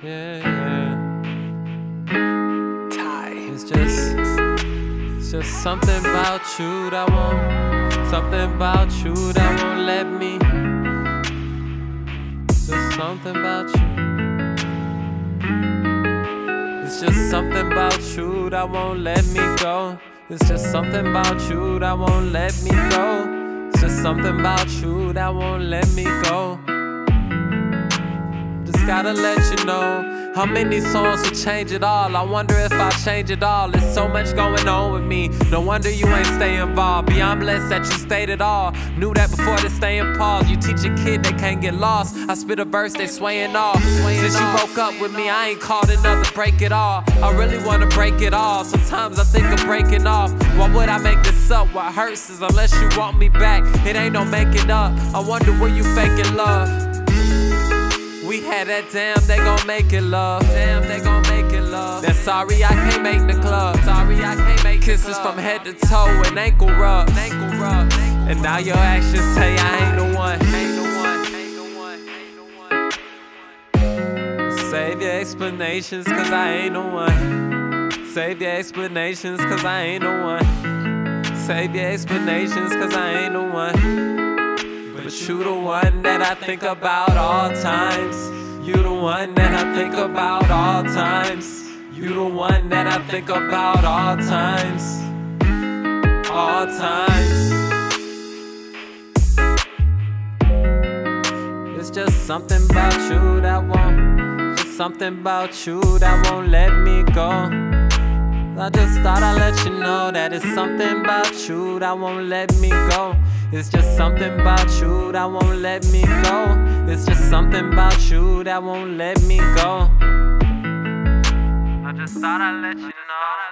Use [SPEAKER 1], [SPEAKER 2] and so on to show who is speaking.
[SPEAKER 1] Yeah, yeah. Ty. It's just, it's just something about you that won't, something about you that won't let me. Just something about you. It's just something about you that won't let me go. It's just something about you that won't let me go. It's just something about you that won't let me go. Gotta let you know how many songs will change it all. I wonder if I change it all. There's so much going on with me. No wonder you ain't stay involved. Be I'm blessed that you stayed at all. Knew that before the stay in pause. You teach a kid they can't get lost. I spit a verse, they swaying off. Since you broke up with me, I ain't called another break it all. I really wanna break it all. Sometimes I think of breaking off. Why would I make this up? What hurts is unless you want me back, it ain't no making up. I wonder where you faking love. Had that damn, they gon' make it love. Damn, they gon' make it love. Then sorry, I can't make the club. Sorry, I can't make kisses from head to toe and ankle rub. Ankle rub. And now your actions say I ain't the one. Ain't the one. Ain't the one. Ain't the one. Save your explanations, cause I ain't the one. Save your explanations, cause I ain't the one. Save your explanations, cause I ain't the one. But you the one that I think about all times. You the one that I think about all times. You the one that I think about all times. All times. It's just something about you that won't. Just something about you that won't let me go. I just thought I'd let you know that it's something about you that won't let me go. It's just something about you that won't let me go. It's just something about you that won't let me go. I just thought I'd let you know.